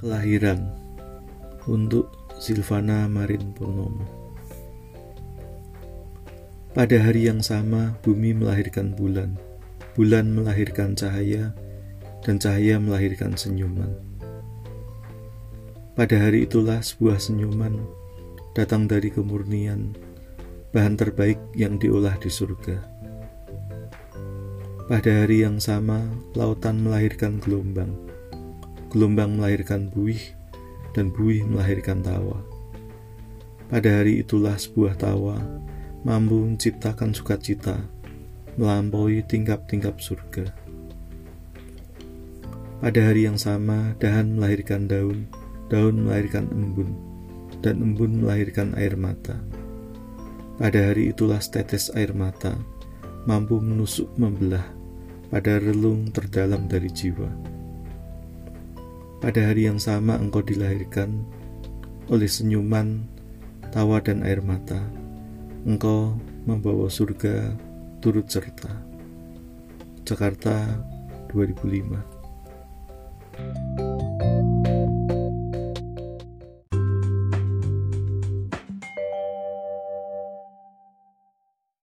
Kelahiran untuk Silvana Marin Purnomo. Pada hari yang sama, bumi melahirkan bulan, bulan melahirkan cahaya, dan cahaya melahirkan senyuman. Pada hari itulah sebuah senyuman datang dari kemurnian, bahan terbaik yang diolah di surga. Pada hari yang sama, lautan melahirkan gelombang gelombang melahirkan buih, dan buih melahirkan tawa. Pada hari itulah sebuah tawa mampu menciptakan sukacita, melampaui tingkap-tingkap surga. Pada hari yang sama, dahan melahirkan daun, daun melahirkan embun, dan embun melahirkan air mata. Pada hari itulah setetes air mata mampu menusuk membelah pada relung terdalam dari jiwa. Pada hari yang sama engkau dilahirkan oleh senyuman, tawa dan air mata. Engkau membawa surga turut serta. Jakarta 2005